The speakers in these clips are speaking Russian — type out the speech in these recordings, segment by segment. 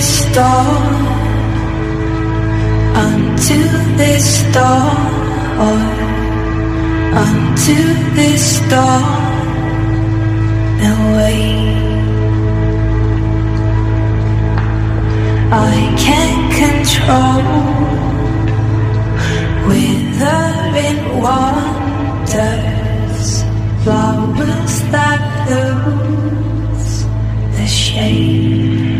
this this door, unto this door, away. I can't control withering wonders, flowers that lose the shade.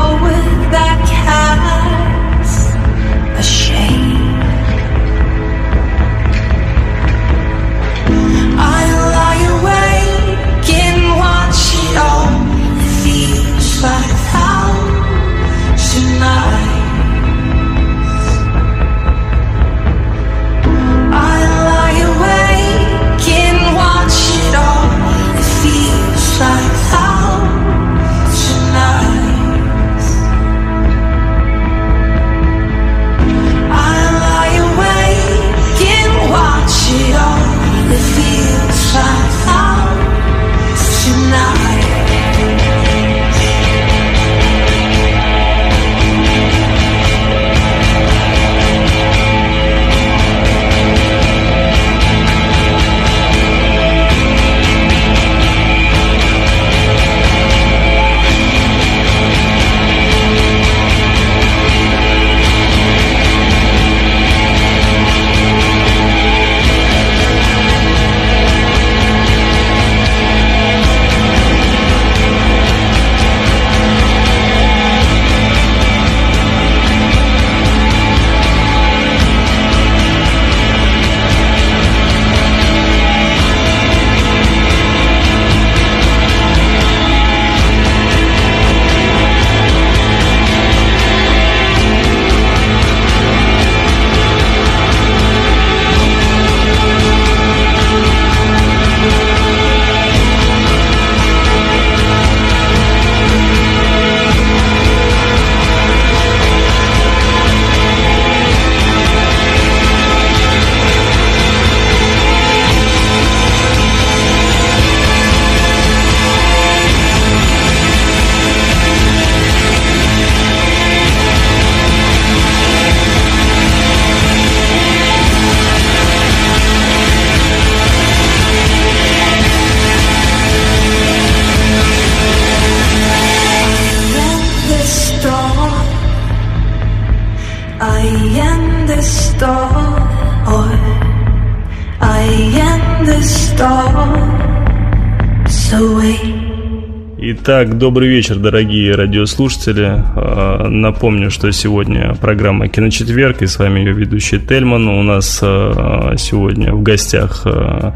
Итак, добрый вечер, дорогие радиослушатели. Э, Напомню, что сегодня программа «Киночетверг» и с вами ее ведущий Тельман. У нас э, сегодня в гостях э,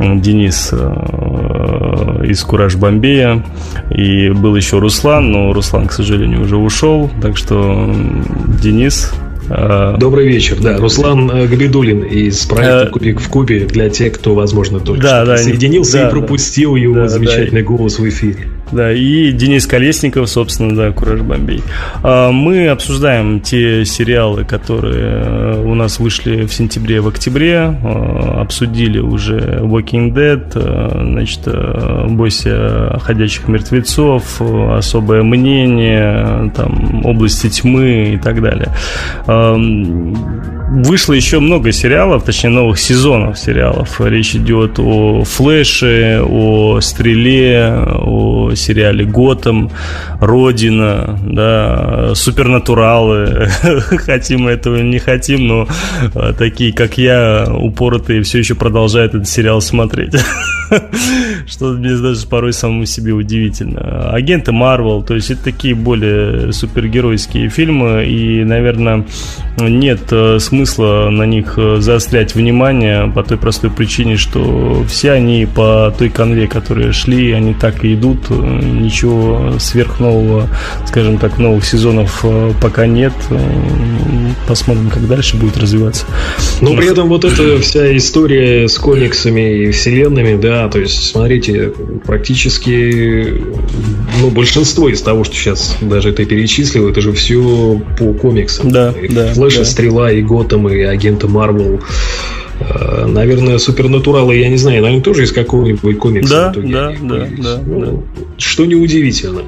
Денис из «Кураж Бомбея» и был еще Руслан, но Руслан, к сожалению, уже ушел. Так что, Денис, Добрый вечер, да. Руслан э, Габидулин из проекта Э, «Кубик в кубе» для тех, кто, возможно, только Да, да, присоединился да, и пропустил да. его Да, да. замечательный голос в эфире. Да, и Денис Колесников, собственно, да, Кураж Бомбей. А, Мы обсуждаем те сериалы, которые э, у нас вышли в сентябре, в октябре. Э, Обсудили уже Walking Dead, э, значит, э, Бойся ходячих мертвецов, особое мнение, там, области тьмы и так далее. Вышло еще много сериалов, точнее новых сезонов сериалов. Речь идет о Флэше, о Стреле, о сериале Готэм, Родина, да, Супернатуралы. Хотим мы этого не хотим, но а, такие, как я, упоротые, все еще продолжают этот сериал смотреть. Что мне даже порой самому себе удивительно. Агенты Марвел, то есть это такие более супергеройские фильмы, и, наверное, нет э, смысла на них э, заострять внимание по той простой причине, что все они по той конве, которые шли, они так и идут. Ничего сверхнового, скажем так, новых сезонов э, пока нет. Посмотрим, как дальше будет развиваться. Но при этом вот эта вся история с комиксами и вселенными, да, то есть, смотрите, практически ну, большинство из того, что сейчас даже ты перечислил, это же все по комиксам. Да, и да. Флэш, да. и Стрела, и Готэм, и Агенты Марвел. Э, Наверное, супернатуралы, я не знаю, наверное, тоже из какого-нибудь комикса. Да, в итоге да, да, да, Ну, Что неудивительно.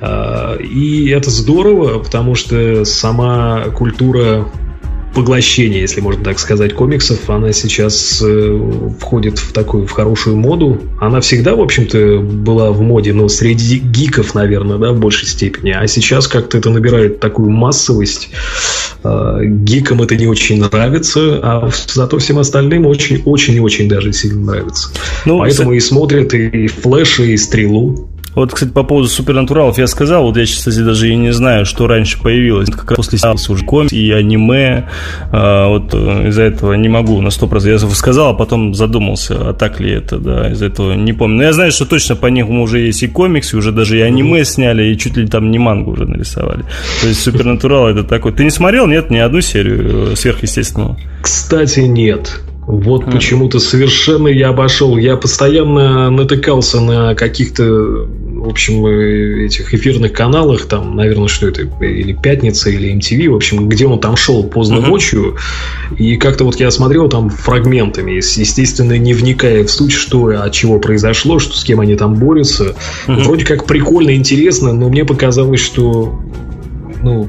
А, И это здорово, потому что сама культура поглощения, если можно так сказать, комиксов, она сейчас э, входит в такую в хорошую моду. Она всегда, в общем-то, была в моде, но среди гиков, наверное, да, в большей степени. А сейчас как-то это набирает такую массовость. Э, Гикам это не очень нравится, а зато всем остальным очень-очень и очень даже сильно нравится. Ну, Поэтому и смотрят и Флэша, и Стрелу. Вот, кстати, по поводу супернатуралов я сказал, вот я, кстати, даже и не знаю, что раньше появилось. Как раз после сериала уже комикс и аниме. А, вот э, из-за этого не могу на 100%. Я сказал, а потом задумался, а так ли это, да, из-за этого не помню. Но я знаю, что точно по ним уже есть и комиксы, уже даже и аниме сняли, и чуть ли там не мангу уже нарисовали. То есть супернатурал это такой. Ты не смотрел, нет, ни одну серию э, сверхъестественного? Кстати, нет. Вот А. почему-то совершенно я обошел. Я постоянно натыкался на каких-то, в общем, этих эфирных каналах, там, наверное, что это, или Пятница, или MTV, в общем, где он там шел поздно ночью. И как-то вот я смотрел там фрагментами, естественно, не вникая в суть, что, от чего произошло, что с кем они там борются. Вроде как прикольно, интересно, но мне показалось, что ну,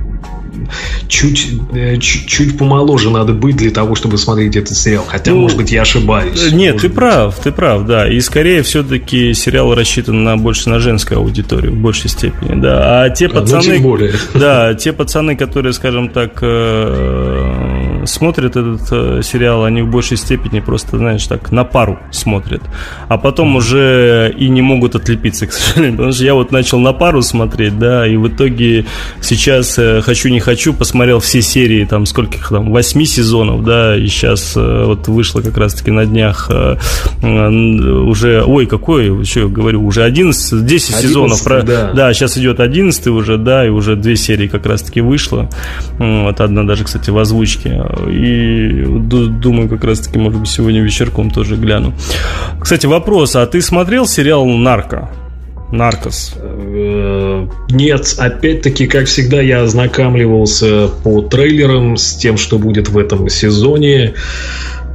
чуть, э, чуть, чуть помоложе надо быть для того, чтобы смотреть этот сериал. Хотя, Ну, может быть, я ошибаюсь. Нет, Может ты быть. прав, ты прав, да. И скорее все-таки сериал рассчитан на больше на женскую аудиторию в большей степени, да. А те А, ну, пацаны, тем более. да, те пацаны, которые, скажем так, э, смотрят этот э, сериал, они в большей степени просто, знаешь, так на пару смотрят, а потом уже и не могут отлепиться, к сожалению, потому что я вот начал на пару смотреть, да, и в итоге сейчас э, хочу не хочу посмотрел все серии, там скольких там восьми сезонов, да, и сейчас э, вот вышло как раз-таки на днях уже, ой, какой, что я говорю, уже 11, 10 сезонов, 11, про- да. да, сейчас идет 11 уже, да, и уже две серии как раз-таки вышло. Вот, одна даже, кстати, в озвучке. И ду- думаю, как раз-таки, может быть, сегодня вечерком тоже гляну. Кстати, вопрос, а ты смотрел сериал «Нарко»? Наркос. Э, Нет, опять-таки, как всегда, я ознакомливался по трейлерам с тем, что будет в этом сезоне.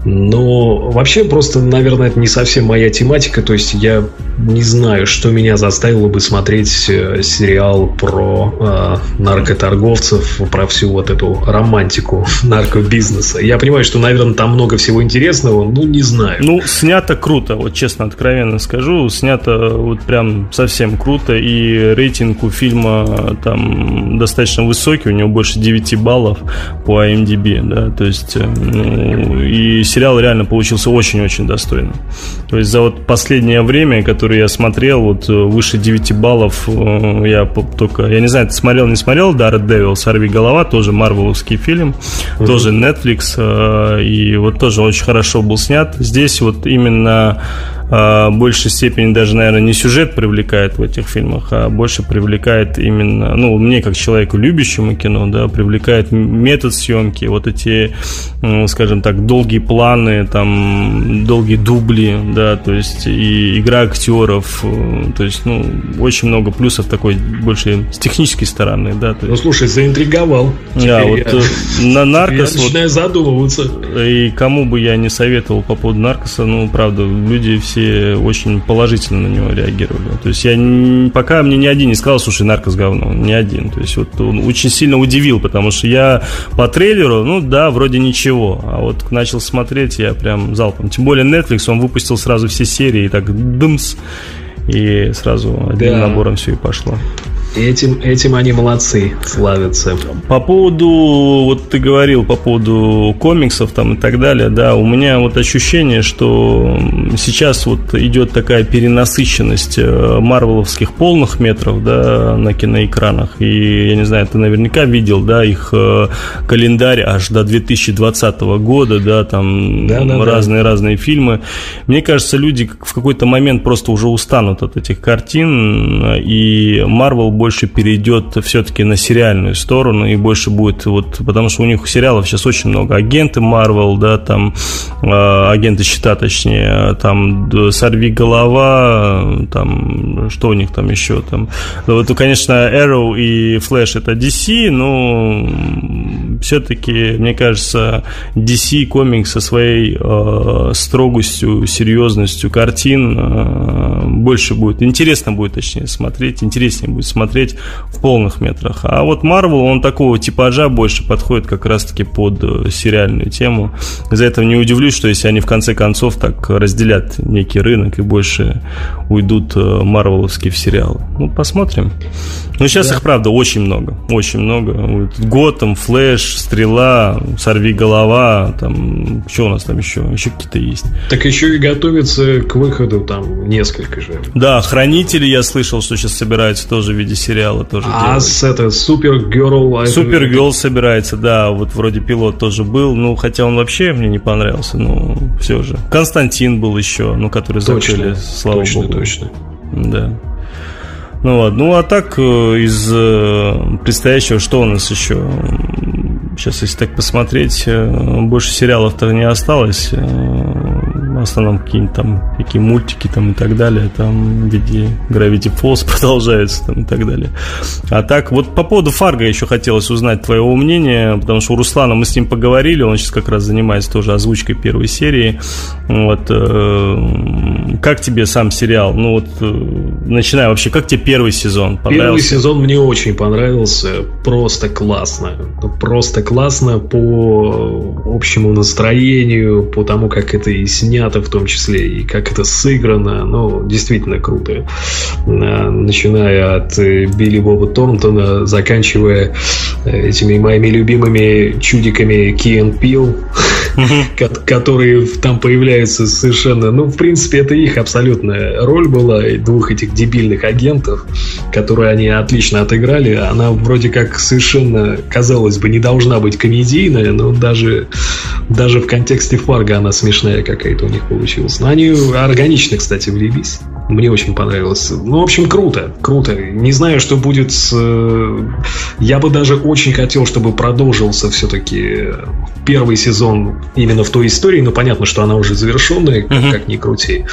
Но вообще просто, наверное, это не совсем моя тематика. То есть я не знаю, что меня заставило бы смотреть э, сериал про э, наркоторговцев, про всю вот эту романтику наркобизнеса. Я понимаю, что, наверное, там много всего интересного, но не знаю. Ну, снято круто, вот честно, откровенно скажу. Снято вот прям совсем круто. И рейтинг у фильма там достаточно высокий, у него больше 9 баллов по IMDb, да, то есть, э, ну, и сериал реально получился очень-очень достойным. То есть за вот последнее время, которое я смотрел, вот э, выше 9 баллов э, я только, я не знаю, ты смотрел, не смотрел, Даррет Девил, Сорви голова, тоже марвеловский фильм, тоже Netflix, э, и вот тоже очень хорошо был снят. Здесь вот именно в большей степени даже, наверное, не сюжет привлекает в этих фильмах, а больше привлекает именно, ну, мне как человеку, любящему кино, да, привлекает метод съемки, вот эти, м, скажем так, долгие планы, там, долгие дубли, да, то есть и игра актеров, э, то есть, ну, очень много плюсов такой больше с технической стороны, да, то Ну, есть, слушай, заинтриговал. да, Теперь вот я- э, на я Наркос, вот, начинаю задумываться. и кому бы я не советовал по поводу Наркоса, ну, правда, люди все все очень положительно на него реагировали. То есть я пока мне ни один не сказал, слушай, наркос говно, ни один. То есть вот он очень сильно удивил, потому что я по трейлеру, ну да, вроде ничего, а вот начал смотреть, я прям залпом. Тем более Netflix, он выпустил сразу все серии, и так дымс, и сразу одним да. набором все и пошло. Этим, этим они молодцы, славятся. По поводу, вот ты говорил по поводу комиксов там и так далее, да, у меня вот ощущение, что сейчас вот идет такая перенасыщенность э, марвеловских полных метров, да, на киноэкранах. И, я не знаю, ты наверняка видел, да, их э, календарь аж до 2020 года, да, там разные-разные фильмы. Мне кажется, люди в какой-то момент просто уже устанут от этих картин, и Марвел больше больше перейдет все-таки на сериальную сторону и больше будет вот, потому что у них сериалов сейчас очень много. Агенты Марвел, да, там э, агенты щита, точнее, там Сорви голова, там что у них там еще там. Вот, конечно, Arrow и Flash это DC, но все-таки, мне кажется, DC комикс со своей э, строгостью, серьезностью картин э, больше будет, интересно будет, точнее, смотреть, интереснее будет смотреть в полных метрах. А вот Marvel, он такого типажа больше подходит как раз-таки под э, сериальную тему. Из-за этого не удивлюсь, что если они в конце концов так разделят некий рынок и больше уйдут э, марвеловские в сериалы. Ну, посмотрим. Ну, сейчас да. их, правда, очень много. Очень много. Готэм, Флэш, Стрела, Сорви голова, там, что у нас там еще? Еще какие-то есть. Так еще и готовится к выходу там несколько же. Да, Хранители, я слышал, что сейчас собираются тоже в виде сериала тоже А делать. с это Супергерл... Супергерл собирается, да, вот вроде пилот тоже был, ну, хотя он вообще мне не понравился, ну, все же. Константин был еще, ну, который точно, закрыли, слава точно, богу. Точно, Да. Ну ладно, ну а так э, из э, предстоящего что у нас еще? Сейчас, если так посмотреть, э, больше сериалов-то не осталось в основном какие-нибудь там какие мультики там и так далее, там в виде Gravity Falls продолжается там и так далее. А так, вот по поводу Фарго еще хотелось узнать твоего мнения, потому что у Руслана мы с ним поговорили, он сейчас как раз занимается тоже озвучкой первой серии. Вот, э, как тебе сам сериал? Ну вот, э, начиная вообще, как тебе первый сезон понравился? Первый сезон мне очень понравился, просто классно. Просто классно по общему настроению, по тому, как это и снято, снято в том числе, и как это сыграно, ну, действительно круто. А, начиная от э, Билли Боба Торнтона, заканчивая э, этими моими любимыми чудиками Ки Пил, которые там появляются совершенно... Ну, в принципе, это их абсолютная роль была, двух этих дебильных агентов, которые они отлично отыграли. Она вроде как совершенно, казалось бы, не должна быть комедийная, но даже, даже в контексте Фарга она смешная какая-то у них получилась. Но они органично, кстати, влились. Мне очень понравилось. Ну, в общем, круто, круто. Не знаю, что будет с... Э, я бы даже очень хотел, чтобы продолжился все-таки первый сезон именно в той истории. Но понятно, что она уже завершенная, uh-huh. как ни крути.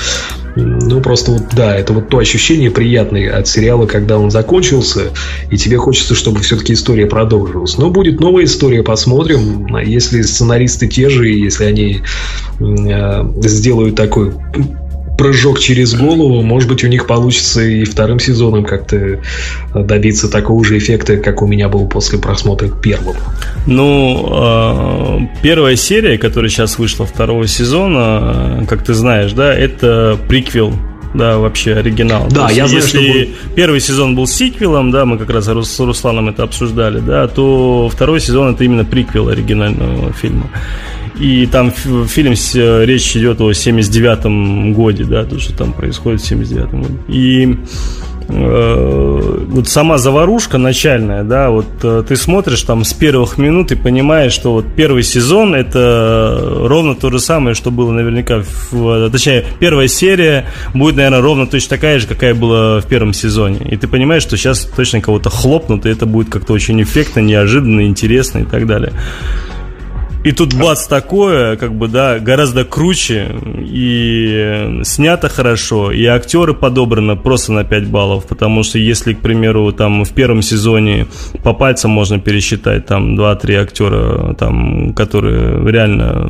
Ну, просто вот, да, это вот то ощущение приятное от сериала, когда он закончился, и тебе хочется, чтобы все-таки история продолжилась. Но будет новая история, посмотрим. Если сценаристы те же, если они э, сделают такой прыжок через голову, может быть, у них получится и вторым сезоном как-то добиться такого же эффекта, как у меня был после просмотра первого. Ну, а, первая серия, которая сейчас вышла второго сезона, как ты знаешь, да, это приквел да, вообще оригинал. Да, я знаю, если что будет... первый сезон был сиквелом, да, мы как раз с Русланом это обсуждали, да, то второй сезон это именно приквел оригинального фильма. И там в фильме речь идет о 79-м годе, да, то, что там происходит в 79-м годе. И э, вот сама заварушка начальная, да, вот э, ты смотришь там с первых минут и понимаешь, что вот первый сезон это ровно то же самое, что было наверняка, в, точнее, первая серия будет, наверное, ровно точно такая же, какая была в первом сезоне. И ты понимаешь, что сейчас точно кого-то хлопнут, и это будет как-то очень эффектно, неожиданно, интересно и так далее. И тут бац такое, как бы, да, гораздо круче, и снято хорошо, и актеры подобраны просто на 5 баллов, потому что если, к примеру, там в первом сезоне по пальцам можно пересчитать там 2-3 актера, там, которые реально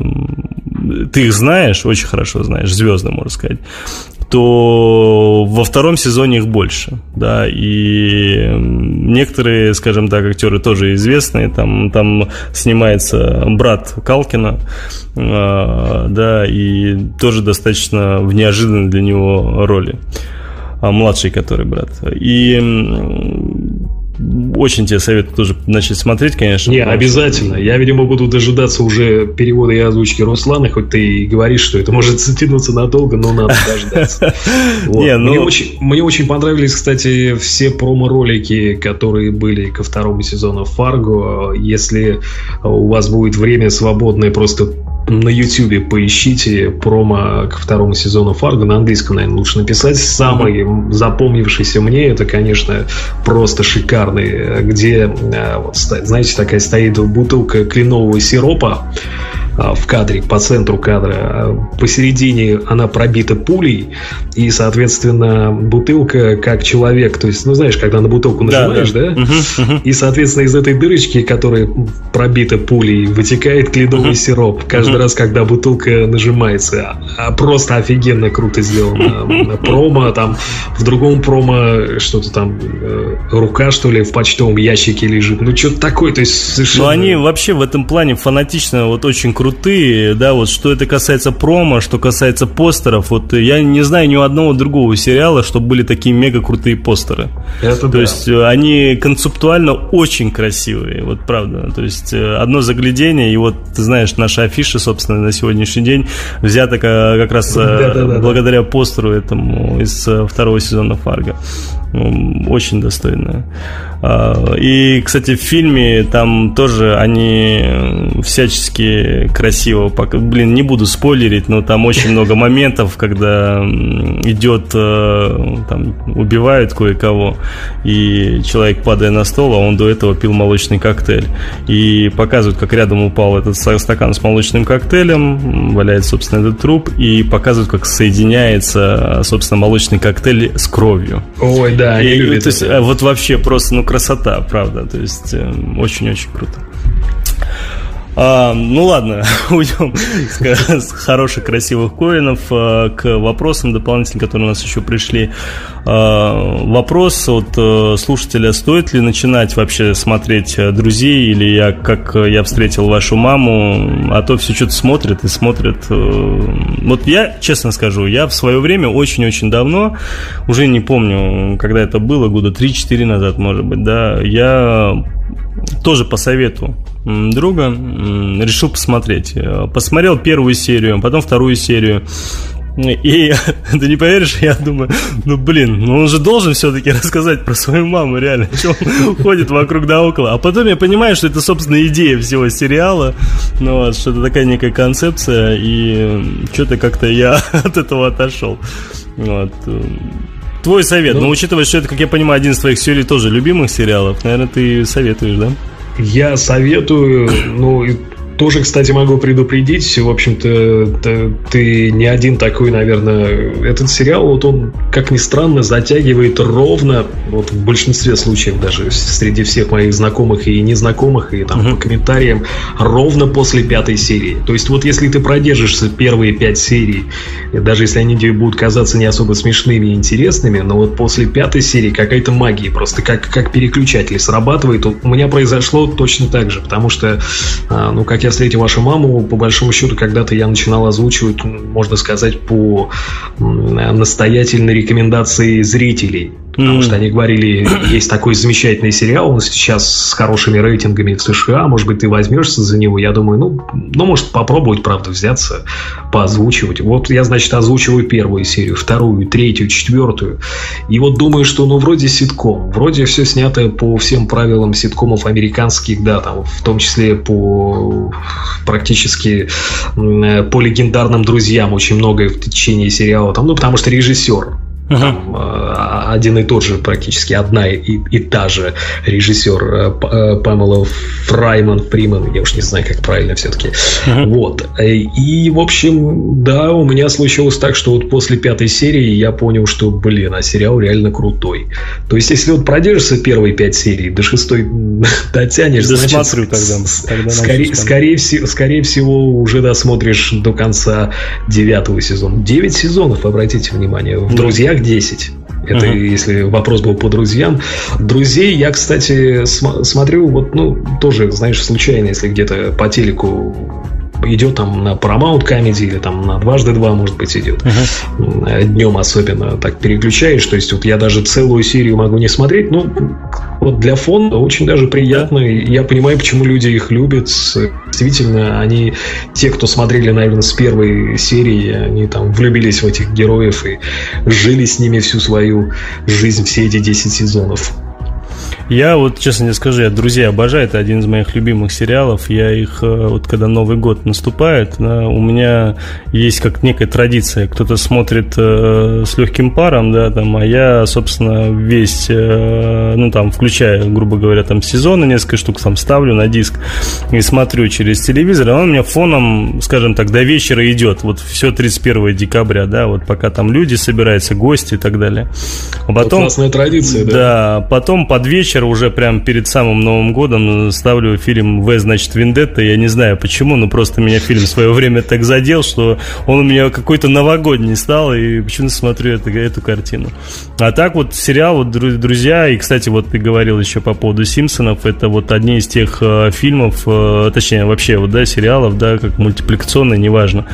ты их знаешь, очень хорошо знаешь, звезды, можно сказать, то во втором сезоне их больше, да, и некоторые, скажем так, актеры тоже известные, там, там снимается брат Калкина, э, да, и тоже достаточно в неожиданной для него роли, а младший который брат. И очень тебе советую тоже начать смотреть, конечно. Не, обязательно. Я, видимо, буду дожидаться уже перевода и озвучки Руслана, хоть ты и говоришь, что это может затянуться надолго, но надо дождаться. Ну... мне, очень, мне очень понравились, кстати, все промо-ролики, которые были ко второму сезону Фарго. Если у вас будет время свободное, просто на YouTube поищите промо к второму сезону Фарго. На английском, наверное, лучше написать. Самый запомнившийся мне, это, конечно, просто шикарный, где, э, вот, знаете, такая стоит бутылка кленового сиропа, в кадре, по центру кадра. А посередине она пробита пулей, и, соответственно, бутылка как человек. То есть, ну, знаешь, когда на бутылку нажимаешь, да? да? Угу, угу. И, соответственно, из этой дырочки, которая пробита пулей, вытекает кледовый угу. сироп. Каждый угу. раз, когда бутылка нажимается. А просто офигенно круто сделано. Промо, там, в другом промо что-то там, э, рука, что ли, в почтовом ящике лежит. Ну, что-то такое, то есть совершенно... Ну, они вообще в этом плане фанатично, вот очень крутые, да, вот что это касается промо, что касается постеров, вот я не знаю ни одного другого сериала, что были такие мега крутые постеры. Это То да. есть э, они концептуально очень красивые, вот правда. То есть э, одно заглядение, и вот ты знаешь, наша афиша, собственно, на сегодняшний день взята как раз да, да, да, благодаря да. постеру этому из э, второго сезона Фарго. Очень достойная. А, и, кстати, в фильме там тоже они всячески красиво... Блин, не буду спойлерить, но там очень много моментов, когда идет... Э, там, убивают кое-кого, и человек, падая на стол, а он до этого пил молочный коктейль. И показывают, как рядом упал этот стакан с молочным коктейлем, валяется, собственно, этот труп, и показывают, как соединяется, собственно, молочный коктейль с кровью. Ой, да, и, то есть, вот вообще просто, ну, красота, правда. То есть эм, очень-очень круто. А, ну ладно, уйдем с, хороших, красивых коинов а, к вопросам дополнительным, которые у нас еще пришли. А, вопрос от а, слушателя, стоит ли начинать вообще смотреть э, «Друзей» или я, как я встретил вашу маму, а то все что-то смотрят и смотрят. Вот я, честно скажу, я в свое время очень-очень давно, уже не помню, когда это было, года 3-4 назад, может быть, да, я тоже по совету друга решил посмотреть. Э, посмотрел первую серию, потом вторую серию. И ты не поверишь, я думаю, ну блин, ну он же должен все-таки рассказать про свою маму, реально, что он ходит вокруг да около. А потом я понимаю, что это, собственно, идея всего сериала, ну вот, что это такая некая концепция, и что-то как-то я от этого отошел. Вот. Твой совет, ну, но учитывая, что это, как я понимаю, один из твоих серий тоже любимых сериалов, наверное, ты советуешь, да? Я советую, ну, тоже, кстати, могу предупредить, в общем-то, ты не один такой, наверное. Этот сериал, вот он, как ни странно, затягивает ровно, вот в большинстве случаев даже среди всех моих знакомых и незнакомых, и там uh-huh. по комментариям, ровно после пятой серии. То есть вот если ты продержишься первые пять серий, даже если они тебе будут казаться не особо смешными и интересными, но вот после пятой серии какая-то магия, просто как, как переключатель срабатывает. У меня произошло точно так же, потому что, а, ну, как я встретил вашу маму, по большому счету, когда-то я начинал озвучивать, можно сказать, по настоятельной рекомендации зрителей. Потому mm. что они говорили, есть такой замечательный сериал, он сейчас с хорошими рейтингами в США, может быть, ты возьмешься за него. Я думаю, ну, ну может, попробовать, правда, взяться, поозвучивать. Вот я, значит, озвучиваю первую серию, вторую, третью, четвертую. И вот думаю, что, ну, вроде ситком. Вроде все снято по всем правилам ситкомов американских, да, там, в том числе по практически по легендарным друзьям очень многое в течение сериала. Там, ну, потому что режиссер Uh-huh. Там э, один и тот же практически одна и, и та же режиссер э, э, Памела Фрайман, Фриман, я уж не знаю, как правильно все-таки. Uh-huh. Вот. И, в общем, да, у меня случилось так, что вот после пятой серии я понял, что, блин, а сериал реально крутой. То есть, если вот продержишься первые пять серий, до шестой дотянешь, да значит... смотрю тогда. тогда скорее, скорее, всего, скорее всего, уже досмотришь до конца девятого сезона. Девять сезонов, обратите внимание. В «Друзьях» 10. Это uh-huh. если вопрос был по друзьям. Друзей я, кстати, см- смотрю, вот, ну, тоже, знаешь, случайно, если где-то по телеку идет там на Paramount Comedy или там на дважды два, может быть, идет. Uh-huh. Днем особенно так переключаешь. То есть вот я даже целую серию могу не смотреть. Ну, вот для фона очень даже приятно. И я понимаю, почему люди их любят. Действительно, они, те, кто смотрели, наверное, с первой серии, они там влюбились в этих героев и жили с ними всю свою жизнь, все эти 10 сезонов. Я вот, честно не скажу, я «Друзья» обожаю, это один из моих любимых сериалов. Я их, э, вот когда Новый год наступает, да, у меня есть как некая традиция. Кто-то смотрит э, с легким паром, да, там, а я, собственно, весь, э, ну, там, включая, грубо говоря, там, сезоны, несколько штук там ставлю на диск и смотрю через телевизор, он у меня фоном, скажем так, до вечера идет. Вот все 31 декабря, да, вот пока там люди собираются, гости и так далее. А потом, Классная традиция, да? Да, потом под вечер вечер, уже прям перед самым Новым годом, ставлю фильм «В, значит, Вендетта». Я не знаю почему, но просто меня фильм в свое время так задел, что он у меня какой-то новогодний стал, и почему-то смотрю эту, эту картину. А так вот сериал вот «Друзья», и, кстати, вот ты говорил еще по поводу «Симпсонов», это вот одни из тех э, фильмов, э, точнее, вообще, вот, да, сериалов, да, как мультипликационные, неважно,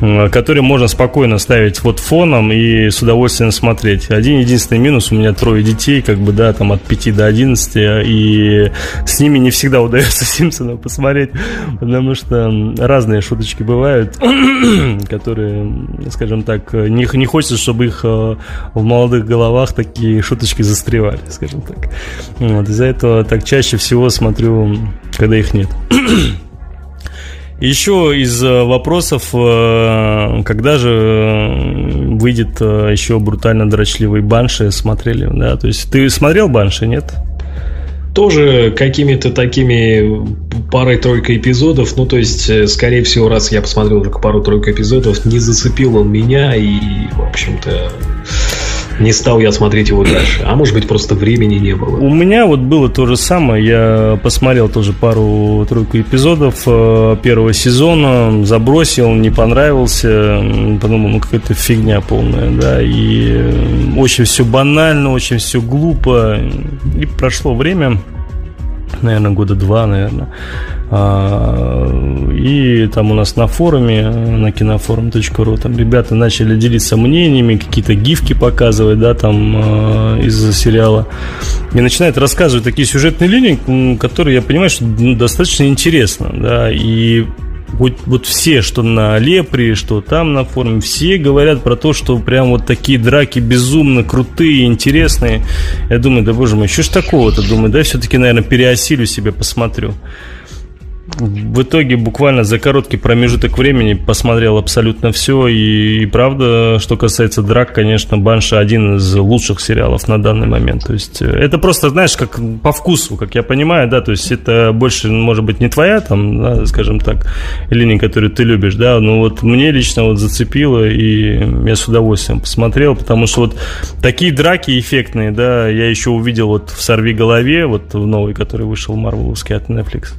э, которые можно спокойно ставить вот фоном и с удовольствием смотреть. Один единственный минус, у меня трое детей, как бы, да, там от 5 до 11, и с ними не всегда удается Симпсонов посмотреть, потому что разные шуточки бывают, которые, скажем так, не, не хочется, чтобы их э, в молодых головах такие шуточки застревали, скажем так. Вот, из-за этого так чаще всего смотрю, когда их нет. Еще из э, вопросов, э, когда же выйдет еще брутально дрочливый Банши, смотрели, да? То есть ты смотрел Банши, нет? тоже какими-то такими парой-тройкой эпизодов, ну, то есть, э, скорее всего, раз я посмотрел только пару-тройку эпизодов, не зацепил он меня, и, в общем-то, не стал я смотреть его дальше. А может быть, просто времени не было. У меня вот было то же самое. Я посмотрел тоже пару-тройку эпизодов э, первого сезона, забросил, не понравился, подумал, ну какая-то фигня полная, да, и э, очень все банально, очень все глупо. И прошло время, наверное, года два, наверное. А, и там у нас на форуме, на кинофорум.ру, там ребята начали делиться мнениями, какие-то гифки показывать, да, там а, из сериала. И начинают рассказывать такие сюжетные линии, которые я понимаю, что ну, достаточно интересно, да, и вот, вот все, что на Лепре, что там на форуме, все говорят про то, что прям вот такие драки безумно крутые, интересные. Я думаю, да боже мой, что ж такого-то? Думаю, да, все-таки, наверное, переосилю себе, посмотрю в итоге буквально за короткий промежуток времени посмотрел абсолютно все. И, и правда, что касается драк, конечно, Банша один из лучших сериалов на данный момент. То есть э, это просто, знаешь, как по вкусу, как я понимаю, да, то есть это больше, может быть, не твоя, там, да, скажем так, линия, которую ты любишь, да, но вот мне лично вот зацепило, и я с удовольствием посмотрел, потому что вот такие драки эффектные, да, я еще увидел вот в «Сорви голове», вот в новый, который вышел Марвеловский от Netflix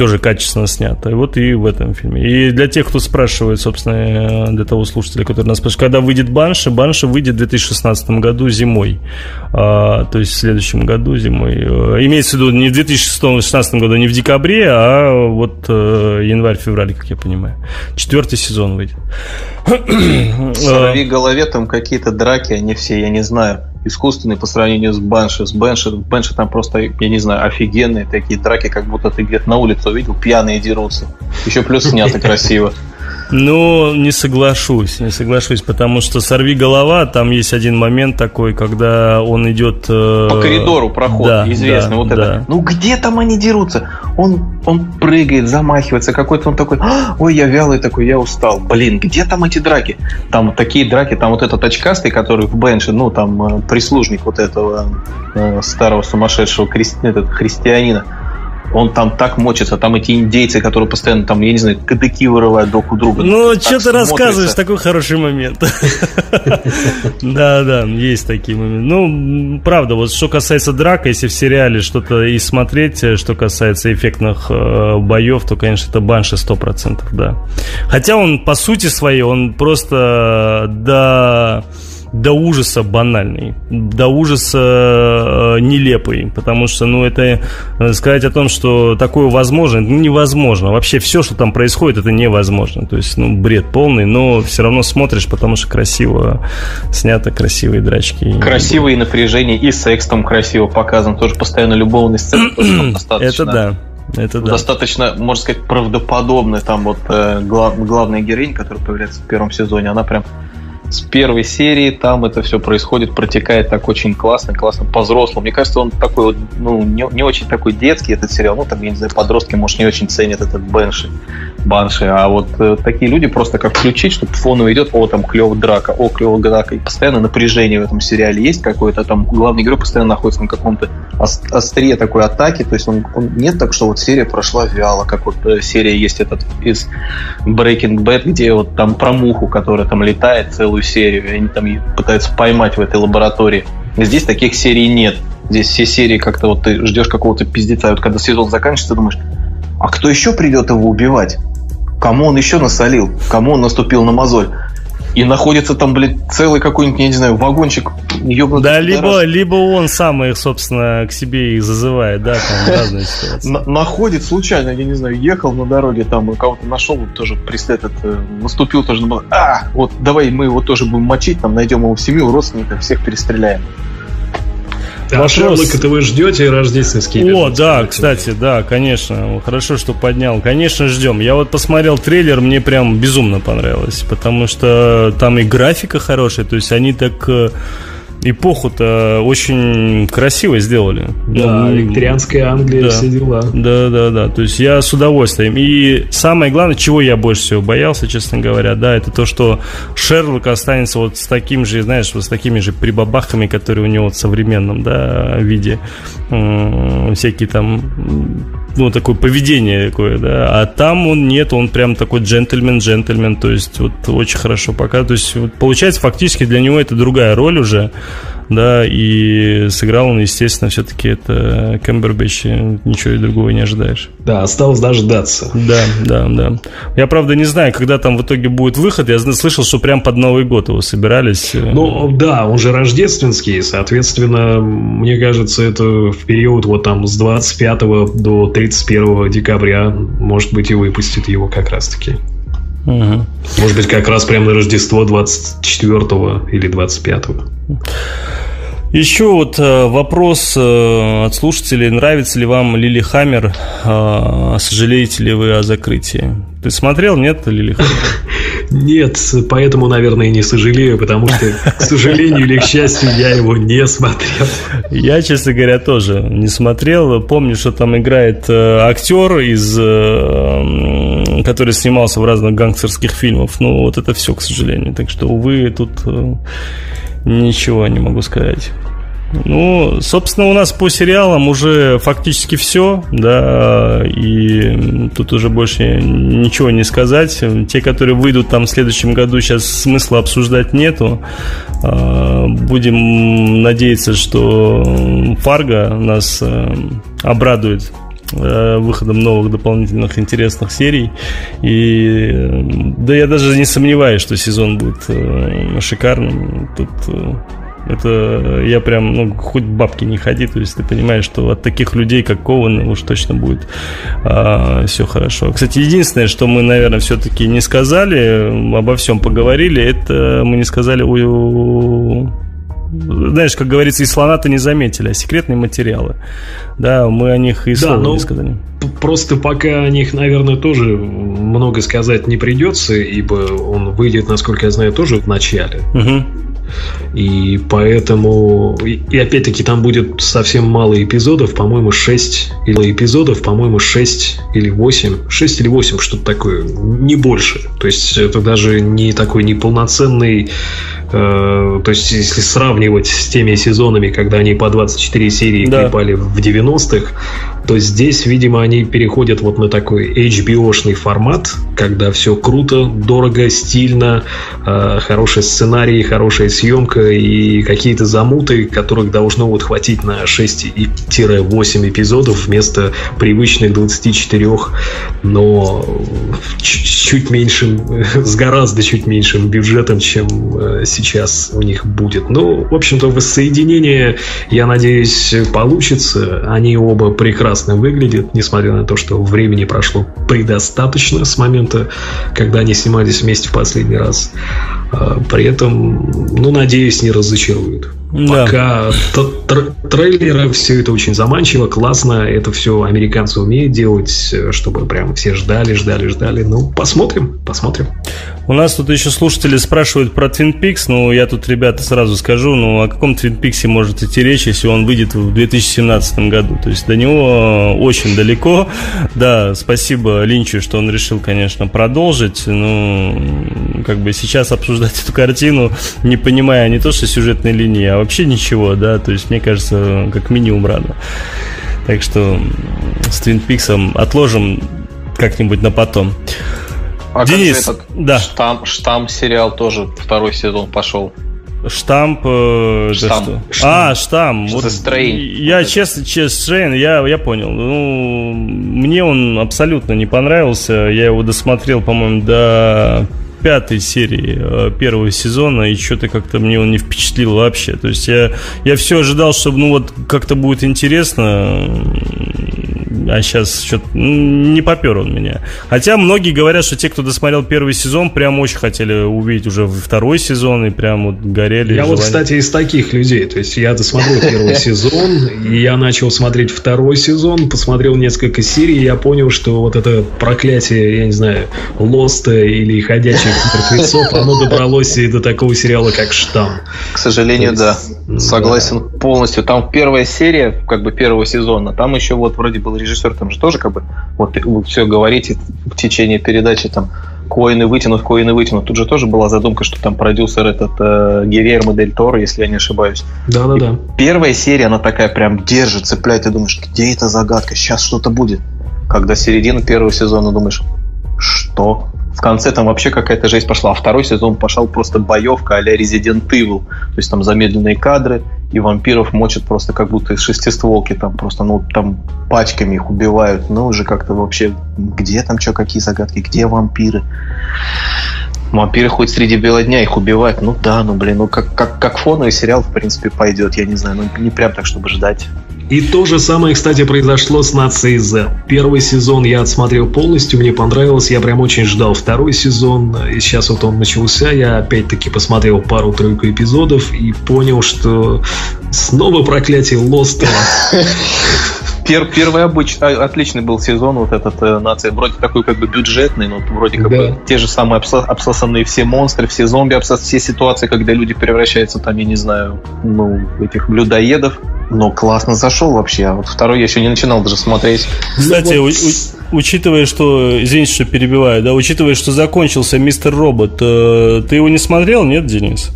тоже качественно снято. И вот и в этом фильме. И для тех, кто спрашивает, собственно, для того слушателя, который нас спрашивает, когда выйдет Банши, Банши выйдет в 2016 году зимой. А, то есть в следующем году зимой. Э, имеется в виду не в 2016 году, не в декабре, а вот э, январь-февраль, как я понимаю. Четвертый сезон выйдет. Сорви голове там какие-то драки, они все, я не знаю искусственный по сравнению с Банши. С Банши, Банши там просто, я не знаю, офигенные такие драки, как будто ты где-то на улице увидел, пьяные дерутся. Еще плюс снято красиво. Ну, не соглашусь, не соглашусь, потому что «Сорви голова», там есть один момент такой, когда он идет... Э... По коридору проход, да, известный, да, вот да. это. Ну, где там они дерутся? Он, он прыгает, замахивается, какой-то он такой, «А, ой, я вялый такой, я устал. Блин, где там эти драки? Там такие драки, там вот этот очкастый, который в Бенше, ну, там э, прислужник вот этого э, старого сумасшедшего христи... этот, христианина, он там так мочится, там эти индейцы, которые постоянно там, я не знаю, кадыки вырывают друг у друга. Ну, что ты рассказываешь, такой хороший момент. Да, да, есть такие моменты. Ну, правда, вот что касается драка, если в сериале что-то и смотреть, э, что касается эффектных э, боев, то, конечно, это Банши 100%, да. Хотя он, по сути своей, он просто, да до ужаса банальный, до ужаса э, нелепый, потому что, ну, это э, сказать о том, что такое возможно, ну, невозможно. Вообще все, что там происходит, это невозможно. То есть, ну, бред полный, но все равно смотришь, потому что красиво снято, красивые драчки. Красивые напряжения, и секс там красиво показан, тоже постоянно любовный сцены, Это да. Это да. Достаточно, можно сказать, правдоподобно. Там вот э, глав, главная героиня, которая появляется в первом сезоне, она прям с первой серии там это все происходит, протекает так очень классно, классно по-взрослому. Мне кажется, он такой вот, ну, не, не очень такой детский этот сериал. Ну, там, я не знаю, подростки, может, не очень ценят этот Бенши, Банши. А вот э, такие люди просто как включить, чтобы фоново идет, о, там клевая драка, о, клевая драка. И постоянно напряжение в этом сериале есть какое-то. Там главный герой постоянно находится на каком-то острие такой атаки. То есть он, он нет так, что вот серия прошла вяло, как вот э, серия есть этот из Breaking Bad, где вот там про муху, которая там летает целую целую серию, и они там пытаются поймать в этой лаборатории. Здесь таких серий нет. Здесь все серии как-то вот ты ждешь какого-то пиздеца, и вот когда сезон заканчивается, ты думаешь, а кто еще придет его убивать? Кому он еще насолил? Кому он наступил на мозоль? И находится там, блядь, целый какой-нибудь, я не знаю, вагончик ёбнутый. Да, либо, либо он сам их, собственно, к себе и зазывает, да, там разные ситуации. Находит случайно, я не знаю, ехал на дороге, там, кого-то нашел, тоже преслед этот, э, наступил тоже на... А, вот давай мы его тоже будем мочить, там, найдем его семью, родственников, всех перестреляем. А Шерлока-то вы ждете рождественские? О, да, кстати, да, конечно. Хорошо, что поднял. Конечно, ждем. Я вот посмотрел трейлер, мне прям безумно понравилось, потому что там и графика хорошая, то есть они так э, эпоху-то очень красиво сделали. Да, ну, викторианская Англия, да, все дела. Да, да, да. То есть я с удовольствием. И самое главное, чего я больше всего боялся, честно говоря, да, это то, что Шерлок останется вот с таким же, знаешь, вот с такими же прибабахами, которые у него в современном, да, виде. Всякие там ну, такое поведение такое, да, а там он нет, он прям такой джентльмен-джентльмен, то есть вот очень хорошо пока, то есть вот, получается фактически для него это другая роль уже, да, и сыграл он, естественно, все-таки это Кэмбербэтч, ничего и другого не ожидаешь. Да, осталось дождаться. Да, да, да. Я, правда, не знаю, когда там в итоге будет выход, я слышал, что прям под Новый год его собирались. Ну, да, он же рождественский, соответственно, мне кажется, это в период вот там с 25 до 31 декабря, может быть, и выпустит его как раз-таки. Угу. Может быть, как раз прямо на Рождество 24 или 25. Еще вот э, вопрос э, от слушателей. Нравится ли вам Лили Хаммер? Э, сожалеете ли вы о закрытии? Ты смотрел, нет, Лили Хаммер? Нет, поэтому, наверное, и не сожалею, потому что, к сожалению или к счастью, я его не смотрел. Я, честно говоря, тоже не смотрел. Помню, что там играет актер, из, который снимался в разных гангстерских фильмах. Ну, вот это все, к сожалению. Так что, увы, тут Ничего не могу сказать. Ну, собственно, у нас по сериалам уже фактически все, да, и тут уже больше ничего не сказать. Те, которые выйдут там в следующем году, сейчас смысла обсуждать нету. А, будем надеяться, что Фарго нас э, обрадует э, выходом новых дополнительных интересных серий. И да я даже не сомневаюсь, что сезон будет э, шикарным. Тут э, это я прям, ну, хоть бабки не ходи, то есть ты понимаешь, что от таких людей, как Кован, уж точно будет а, все хорошо. Кстати, единственное, что мы, наверное, все-таки не сказали, обо всем поговорили, это мы не сказали о знаешь, как говорится, и слона-то не заметили, а секретные материалы. Да, мы о них и слова да, ну, не сказали. Просто пока о них, наверное, тоже много сказать не придется, ибо он выйдет, насколько я знаю, тоже в начале. Угу. И поэтому... И опять-таки там будет совсем мало эпизодов, по-моему, 6 или эпизодов, по-моему, 6 или 8. 6 или 8, что-то такое, не больше. То есть это даже не такой неполноценный Э, то есть, если сравнивать с теми сезонами, когда они по 24 серии да. клепали в 90-х, то здесь, видимо, они переходят вот на такой HBO-шный формат, когда все круто, дорого, стильно, э, хороший сценарий, хорошая съемка и какие-то замуты, которых должно вот хватить на 6-8 эпизодов вместо привычных 24, но чуть меньшим, с гораздо чуть меньшим бюджетом, чем э, сейчас у них будет. Ну, в общем-то, воссоединение, я надеюсь, получится. Они оба прекрасно выглядят, несмотря на то, что времени прошло предостаточно с момента, когда они снимались вместе в последний раз. А, при этом, ну, надеюсь, не разочаруют. Да. Пока тр трейлеры, все это очень заманчиво, классно. Это все американцы умеют делать, чтобы прям все ждали, ждали, ждали. Ну, посмотрим, посмотрим. У нас тут еще слушатели спрашивают про Twin Peaks. Ну, я тут, ребята, сразу скажу, ну, о каком Twin Peaks может идти речь, если он выйдет в 2017 году? То есть до него очень далеко. Да, спасибо Линчу, что он решил, конечно, продолжить. Ну, как бы сейчас обсуждать эту картину, не понимая не то, что сюжетной линии, а вообще ничего, да, то есть мне кажется, как минимум рано. Так что с Twin Peaks отложим как-нибудь на потом. А Денис, как этот да. штамп, штамп сериал тоже второй сезон пошел. Штамп, э, штамп. что? штамп. А, штамп. Вот, я вот честно, честно, Стрейн, я, я понял. Ну, мне он абсолютно не понравился. Я его досмотрел, по-моему, до пятой серии э, первого сезона, и что-то как-то мне он не впечатлил вообще. То есть я, я все ожидал, чтобы ну вот как-то будет интересно, а сейчас что-то не попер он меня. Хотя многие говорят, что те, кто досмотрел первый сезон, прям очень хотели увидеть уже второй сезон и прям вот горели. Я вот, кстати, из таких людей. То есть я досмотрел первый сезон, и я начал смотреть второй сезон, посмотрел несколько серий, и я понял, что вот это проклятие, я не знаю, Лоста или Ходячих мертвецов, оно добралось и до такого сериала, как Штамм. К сожалению, есть, да. Согласен да. полностью. Там первая серия, как бы первого сезона, там еще вот вроде был режиссер режиссер там же тоже как бы вот вы все говорите в течение передачи там коины вытянут, коины вытянут. Тут же тоже была задумка, что там продюсер этот э, Гильермо Дель Торо, если я не ошибаюсь. Да-да-да. Первая серия, она такая прям держит, цепляет, и думаешь, где эта загадка? Сейчас что-то будет. Когда середина первого сезона думаешь, что? В конце там вообще какая-то жесть пошла. А второй сезон пошел просто боевка а-ля Resident Evil. То есть там замедленные кадры, и вампиров мочат просто как будто из шестистволки. Там просто, ну, там пачками их убивают. Ну, уже как-то вообще, где там что, какие загадки, где вампиры? Вампиры хоть среди бела дня их убивать. Ну да, ну блин, ну как, как, как фоновый сериал, в принципе, пойдет. Я не знаю, ну не прям так, чтобы ждать. И то же самое, кстати, произошло с нацией Z. Первый сезон я отсмотрел полностью, мне понравилось, я прям очень ждал второй сезон. И сейчас вот он начался, я опять-таки посмотрел пару-тройку эпизодов и понял, что снова проклятие Лоста. Пер, первый обыч, а, отличный был сезон, вот этот э, нация, вроде такой как бы бюджетный, но вроде как да. бы те же самые обсо, обсосанные все монстры, все зомби, обсос, все ситуации, когда люди превращаются там, я не знаю, ну, этих людоедов. Но классно зашел вообще. А вот второй я еще не начинал даже смотреть. Кстати, ну, вот... у, учитывая, что... Извините, что перебиваю, да, учитывая, что закончился Мистер Робот, э, ты его не смотрел, нет, Денис?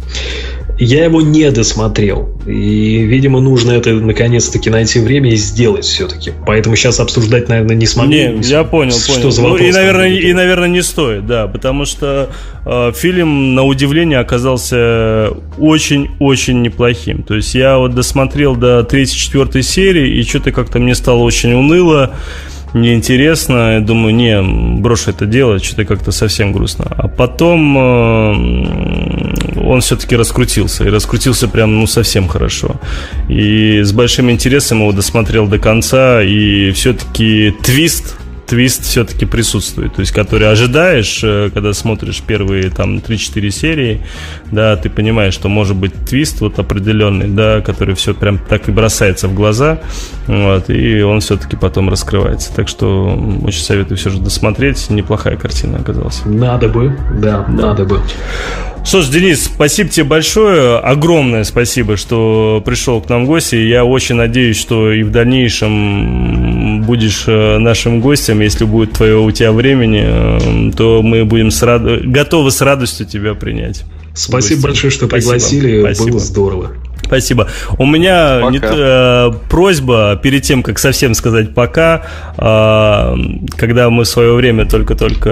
Я его не досмотрел. И, видимо, нужно это наконец-таки найти время и сделать все-таки. Поэтому сейчас обсуждать, наверное, не смогу. Не, я понял, что понял. За ну, и, наверное, и, наверное, не стоит, да. Потому что э, фильм, на удивление, оказался очень-очень неплохим. То есть я вот досмотрел до 34 серии, и что-то как-то мне стало очень уныло неинтересно. Я думаю, не, брошу это дело, что-то как-то совсем грустно. А потом э, он все-таки раскрутился. И раскрутился прям, ну, совсем хорошо. И с большим интересом его досмотрел до конца. И все-таки твист твист все-таки присутствует. То есть, который ожидаешь, э, когда смотришь первые там 3-4 серии, да, ты понимаешь, что может быть твист вот определенный, да, который все прям так и бросается в глаза, вот, и он все-таки потом раскрывается. Так что очень советую все же досмотреть. Неплохая картина оказалась. Надо бы, да, да. надо бы. Что ж, Денис, спасибо тебе большое. Огромное спасибо, что пришел к нам в гости. Я очень надеюсь, что и в дальнейшем будешь э, нашим гостем. Если будет твое у тебя времени, э, то мы будем с рад... готовы с радостью тебя принять. Спасибо большое, что пригласили. Спасибо. Было здорово. Спасибо. У меня не, э, просьба перед тем, как совсем сказать пока, э, когда мы в свое время только-только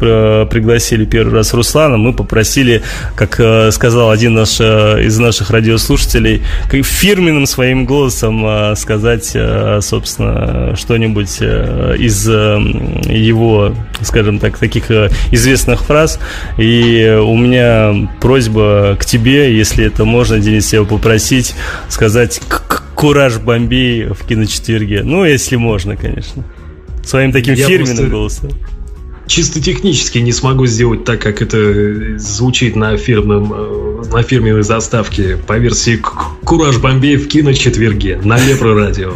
э, пригласили первый раз Руслана, мы попросили, как э, сказал один наш, э, из наших радиослушателей, как фирменным своим голосом э, сказать, э, собственно, что-нибудь э, из э, его, скажем так, таких э, известных фраз. И у меня просьба к тебе, если это можно, Денис, я попросил попросить сказать «Кураж Бомбей» в киночетверге. Ну, если можно, конечно. Своим таким Я фирменным голосом. Чисто технически не смогу сделать так, как это звучит на фирменном э, на фирменной заставке по версии «Кураж Бомбей» в киночетверге на Лепро Радио.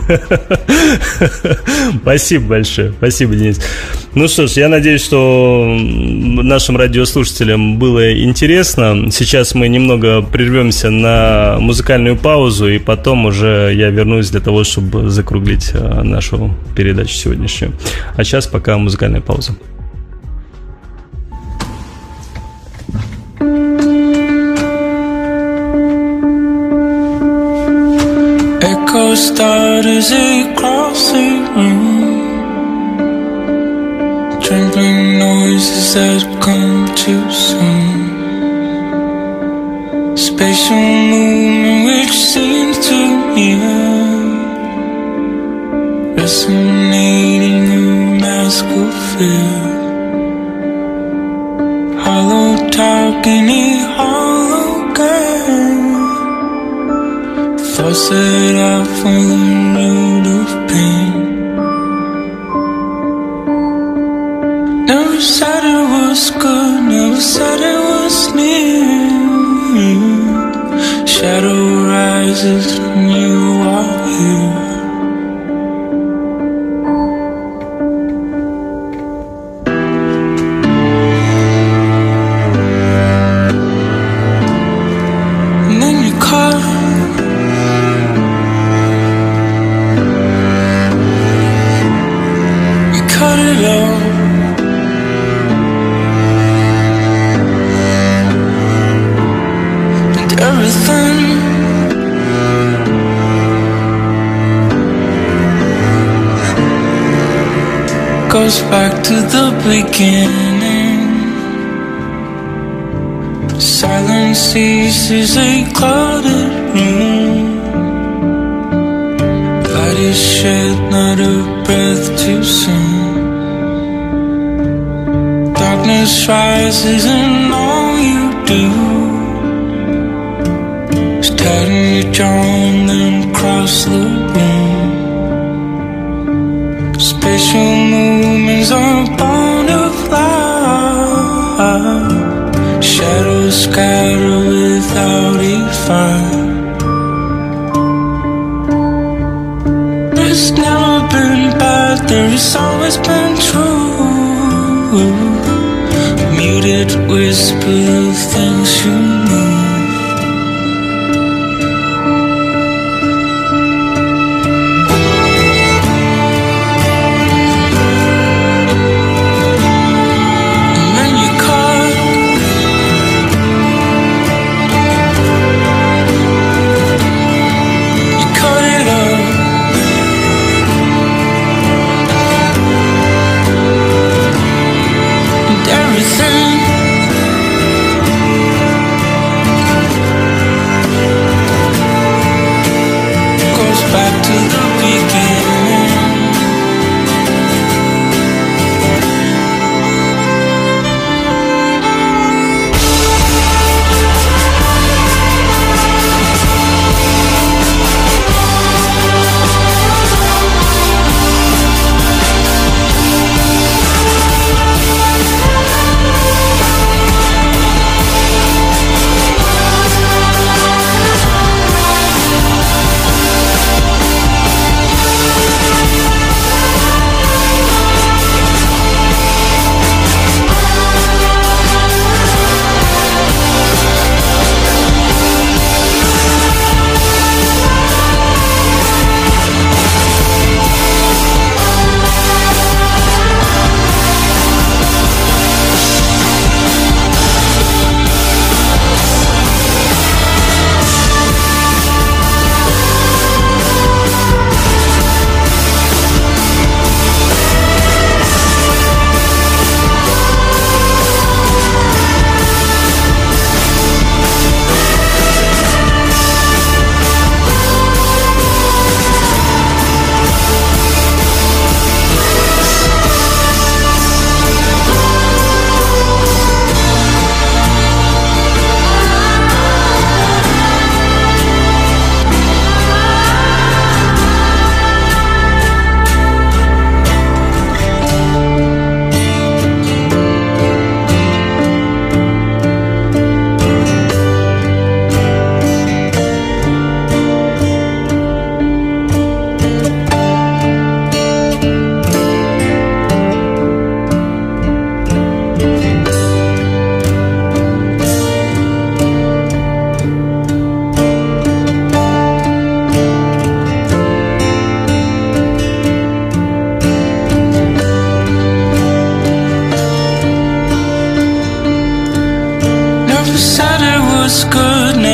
Спасибо большое. Спасибо, Денис. Ну что ж, я надеюсь, что нашим радиослушателям было интересно. Сейчас мы немного прервемся на музыкальную паузу, и потом уже я вернусь для того, чтобы закруглить э, нашу передачу сегодняшнюю. А сейчас пока музыкальная пауза. Start as they cross the room Trembling noises that come too soon. Spatial movement which seems to near Resonating a mask of fear Hollow a hollow Thoughts that I fall the road of pain? Never said it was good, never said it was near. Shadow rises when you are here goes back to the beginning. Silence ceases a clouded room. Light is shed, not a breath too soon. Darkness rises, and all you do is tighten your jaw and then cross the room. Special movements are born of light. Shadows scatter without a fight. There's never been bad, there's always been true. Muted whisper of things you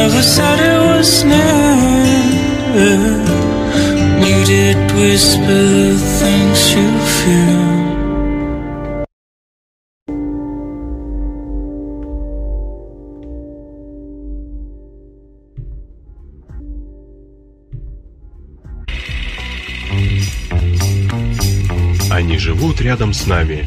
never said it was near. You did whisper the things you feel. Они живут рядом с нами.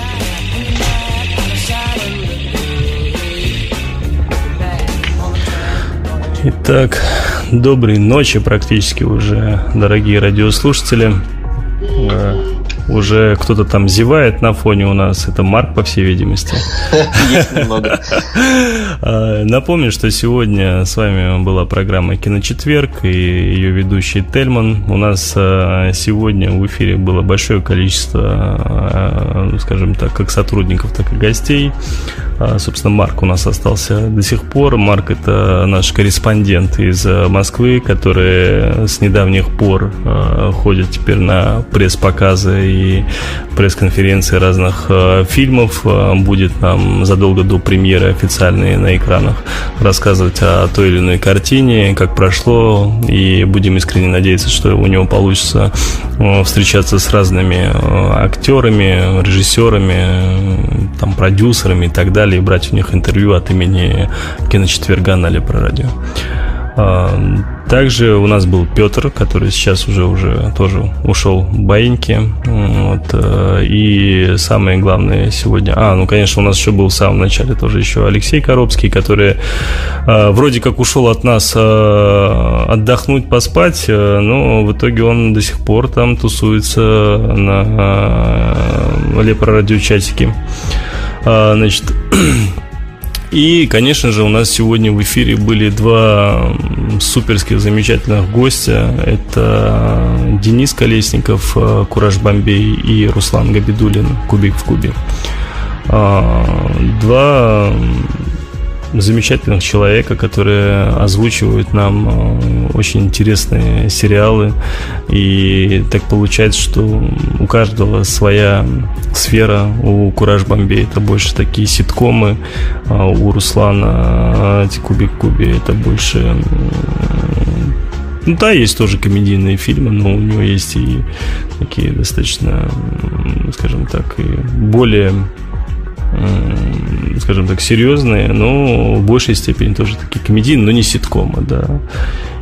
Итак, доброй ночи практически уже, дорогие радиослушатели. Э, уже кто-то там зевает на фоне у нас. Это Марк, по всей видимости. Есть немного. А, Напомню, что сегодня с вами была программа «Киночетверг» и ее ведущий Тельман. У нас а, сегодня в эфире было большое количество, ну, скажем так, как сотрудников, так и гостей. А, Собственно, Марк у нас остался до сих пор. Марк – это наш корреспондент из а, Москвы, который с недавних пор а, ходит теперь на пресс-показы и пресс-конференции разных а, фильмов. Будет нам задолго до премьеры официальной на экранах рассказывать о той или иной картине, как прошло, и будем искренне надеяться, что у него получится э, встречаться с разными э, актерами, режиссерами, э, там, продюсерами и так далее, и брать у них интервью от имени киночетверга на Лепро радио. А, Также у нас был Петр, который сейчас уже уже тоже ушел в баиньки. Вот, э, и самое главное сегодня... А, ну, конечно, у нас еще был в самом начале тоже еще Алексей Коробский, который э, вроде как ушел от нас э, отдохнуть, поспать, э, но в итоге он до сих пор там тусуется на э, Лепро-радиочатике. А, Значит, и, конечно же, у нас сегодня в эфире были два суперских замечательных гостя. Это Денис Колесников, э, Кураж Бомбей и Руслан Габидулин, Кубик в Кубе. А, Два замечательных человека, которые озвучивают нам э, очень интересные сериалы. И так получается, что у каждого своя сфера. У Кураж Бомбей это больше такие ситкомы, а у Руслана эти Кубик Куби это больше ну да, есть тоже комедийные фильмы, но у него есть и такие достаточно, скажем так, и более скажем так, серьезные, но в большей степени тоже такие комедийные, но не ситкомы, да.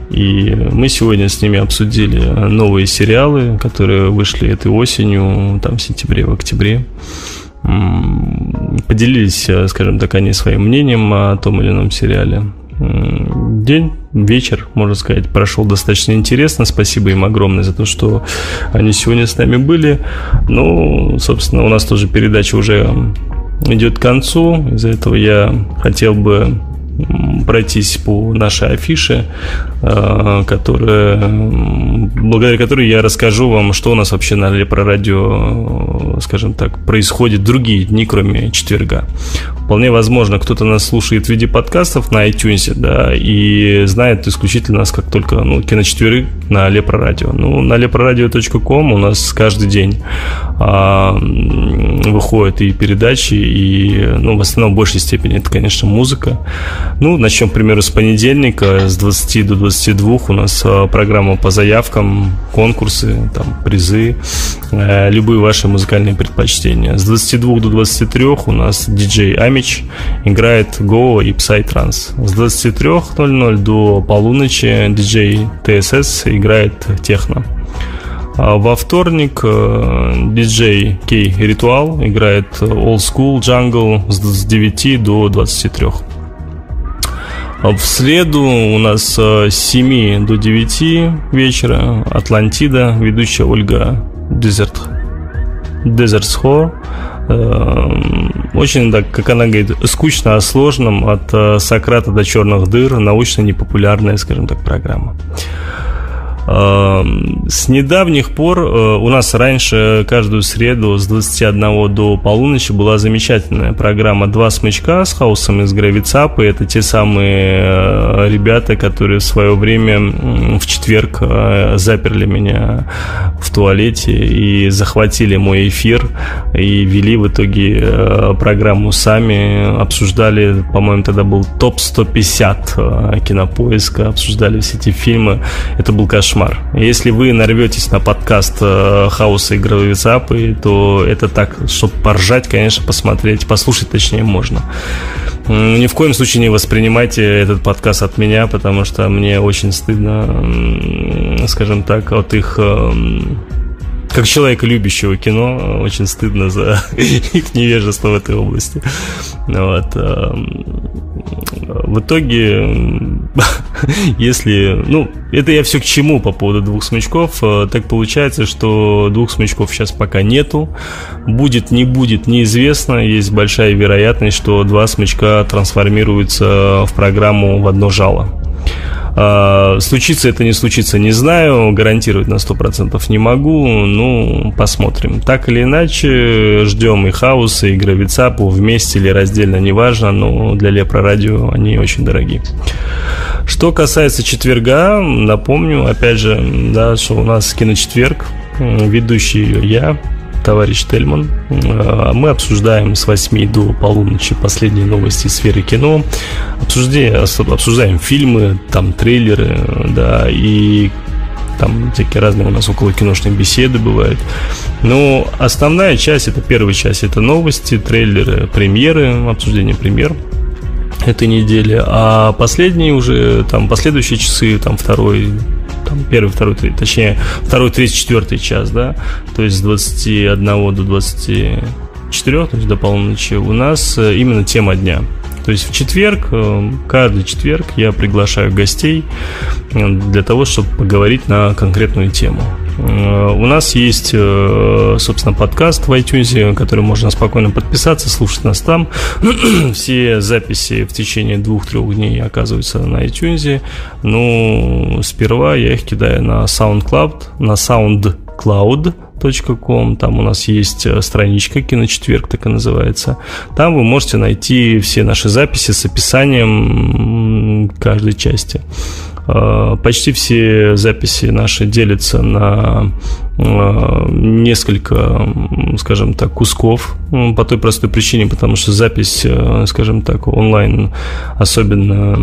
И мы сегодня с ними обсудили новые сериалы, которые вышли этой осенью, там в сентябре, в октябре. Поделились, э, скажем так, они своим мнением о том или ином сериале. День, вечер, можно сказать, прошел достаточно интересно. Спасибо им огромное за то, что они сегодня с нами были. Ну, собственно, у нас тоже передача уже идет к концу. Из-за этого я хотел бы пройтись по нашей афише, э, которая, благодаря которой я расскажу вам, что у нас вообще на Лепро радио, э, скажем так, происходит другие дни, кроме четверга. Вполне возможно, кто-то нас слушает в виде подкастов на iTunes, да, и знает исключительно нас как только, ну, киночетверы на Лепро радио. Ну, на leproradio.com у нас каждый день а, выходят и передачи, и, ну, в основном в большей степени это, конечно, музыка. Ну, начнем, к примеру, с понедельника, с 20 до 22 у нас а, программа по заявкам, конкурсы, там, призы, э, любые ваши музыкальные предпочтения. С 22 до 23 у нас диджей Амич играет Go и Psytrance. С 23.00 до полуночи диджей ТСС играет техно. А Во вторник э, диджей Кей Ритуал играет Old School Jungle с 9 до 23. А В среду у нас э, с 7 до 9 вечера Атлантида, ведущая Ольга Дезерт Дезертсхо. Очень, так, как она говорит, скучно о сложном, от э, Сократа до черных дыр, научно непопулярная, скажем так, программа. С недавних пор у нас раньше каждую среду с 21 до полуночи была замечательная программа «Два смычка» с хаосом из Гравицапа. Это те самые ребята, которые в свое время в четверг заперли меня в туалете и захватили мой эфир и вели в итоге программу сами, обсуждали, по-моему, тогда был топ-150 кинопоиска, обсуждали все эти фильмы. Это был кошмар. Если вы нарветесь на подкаст э, Хаоса и Гравицапы, то это так, чтобы поржать, конечно, посмотреть, послушать точнее можно. Ни в коем случае не воспринимайте этот подкаст от меня, потому что мне очень стыдно, скажем так, от их эм, как человека, любящего кино, очень стыдно за их невежество в этой области. Вот. Эм, в итоге, если... Ну, это я все к чему по поводу двух смычков. Э, так получается, что двух смычков сейчас пока нету. Будет, не будет, неизвестно. Есть большая вероятность, что два смычка трансформируются в программу в одно жало. А, случится это, не случится, не знаю. Гарантировать на 100% не могу. Ну, посмотрим. Так или иначе, ждем и Хауса, и Гравицапу вместе или раздельно, неважно. Но для Лепро Радио они очень дорогие. Что касается четверга, напомню, опять же, да, что у нас киночетверг. Ведущий я, товарищ Тельман. А, мы обсуждаем с 8 до полуночи последние новости сферы кино. Обсуждаем, обсуждаем фильмы, там трейлеры, да, и там всякие разные у нас около киношные беседы бывают. Но основная часть, это первая часть, это новости, трейлеры, премьеры, обсуждение премьер этой недели, а последние уже, там, последующие часы, там, второй, там, первый, второй, третий, точнее, второй, третий, четвертый час, да, то есть с 21 до 24, то есть до полуночи, у нас э, именно тема дня. То есть в четверг, э, каждый четверг я приглашаю гостей э, для того, чтобы поговорить на конкретную тему. Э, у нас есть, собственно, подкаст в iTunes, который можно спокойно подписаться, слушать нас там. Все записи в течение двух-трех дней оказываются на iTunes. Ну, сперва я их кидаю на SoundCloud, на SoundCloud, com. Там у нас есть э, страничка «Киночетверг», так и называется. Там вы можете найти все наши записи с описанием каждой части. Э, почти все записи наши делятся на несколько, скажем так, кусков по той простой причине, потому что запись, э, скажем так, онлайн, особенно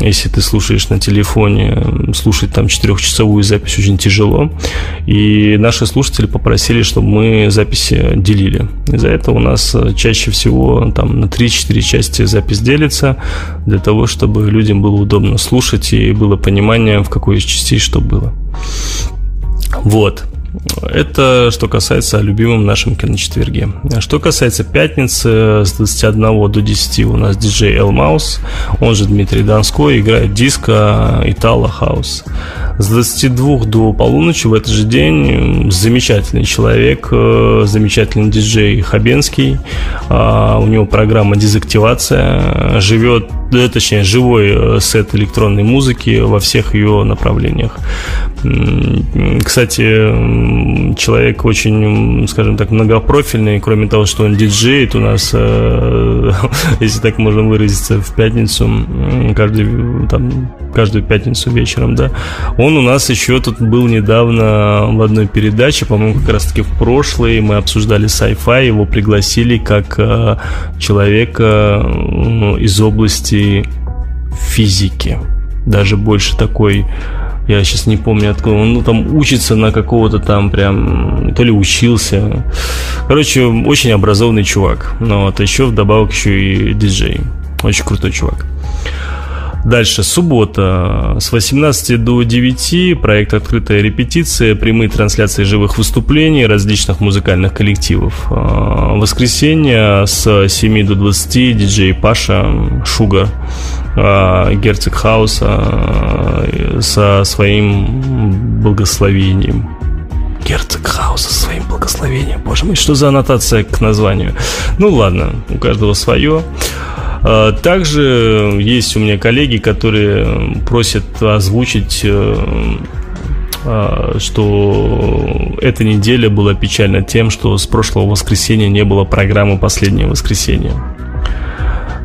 если ты слушаешь на телефоне, слушать там четырехчасовую запись очень тяжело. И наши слушатели попросили, чтобы мы записи делили. Из-за этого у нас э, чаще всего там на 3-4 части запись делится, для того, чтобы людям было удобно слушать и было понимание, в какой из частей что было. Вот. Это что касается о любимом нашем киночетверге. Что касается пятницы, с 21 до 10 у нас диджей Эл Маус, он же Дмитрий Донской, играет диско Итало Хаус. С 22 до полуночи в этот же день замечательный человек, э, замечательный диджей Хабенский. А, у него программа «Дезактивация». Живет, точнее, живой э, сет электронной музыки во всех ее направлениях. Кстати, человек очень, скажем так, многопрофильный, кроме того, что он диджеет у нас, э, если так можно выразиться, в пятницу, каждый, там, каждую пятницу вечером, да. Он у нас еще тут был недавно в одной передаче, по-моему, как раз-таки в прошлой, мы обсуждали sci-fi, его пригласили как э, человека из области физики, даже больше такой я сейчас не помню откуда, он ну, там учится на какого-то там прям, то ли учился. Короче, очень образованный чувак. Но вот еще вдобавок еще и диджей. Очень крутой чувак. Дальше, суббота с 18 до 9, проект «Открытая репетиция», прямые трансляции живых выступлений различных музыкальных коллективов. А, воскресенье с 7 до 20, диджей Паша, Шугар, а, Герцог Хауса а, со своим благословением. Герцог Хауса со своим благословением. Боже мой, что за аннотация к названию? Ну ладно, у каждого свое. А, также есть у меня коллеги, которые просят озвучить э, а, что эта неделя была печальна тем, что с прошлого воскресенья не было программы «Последнее воскресенье».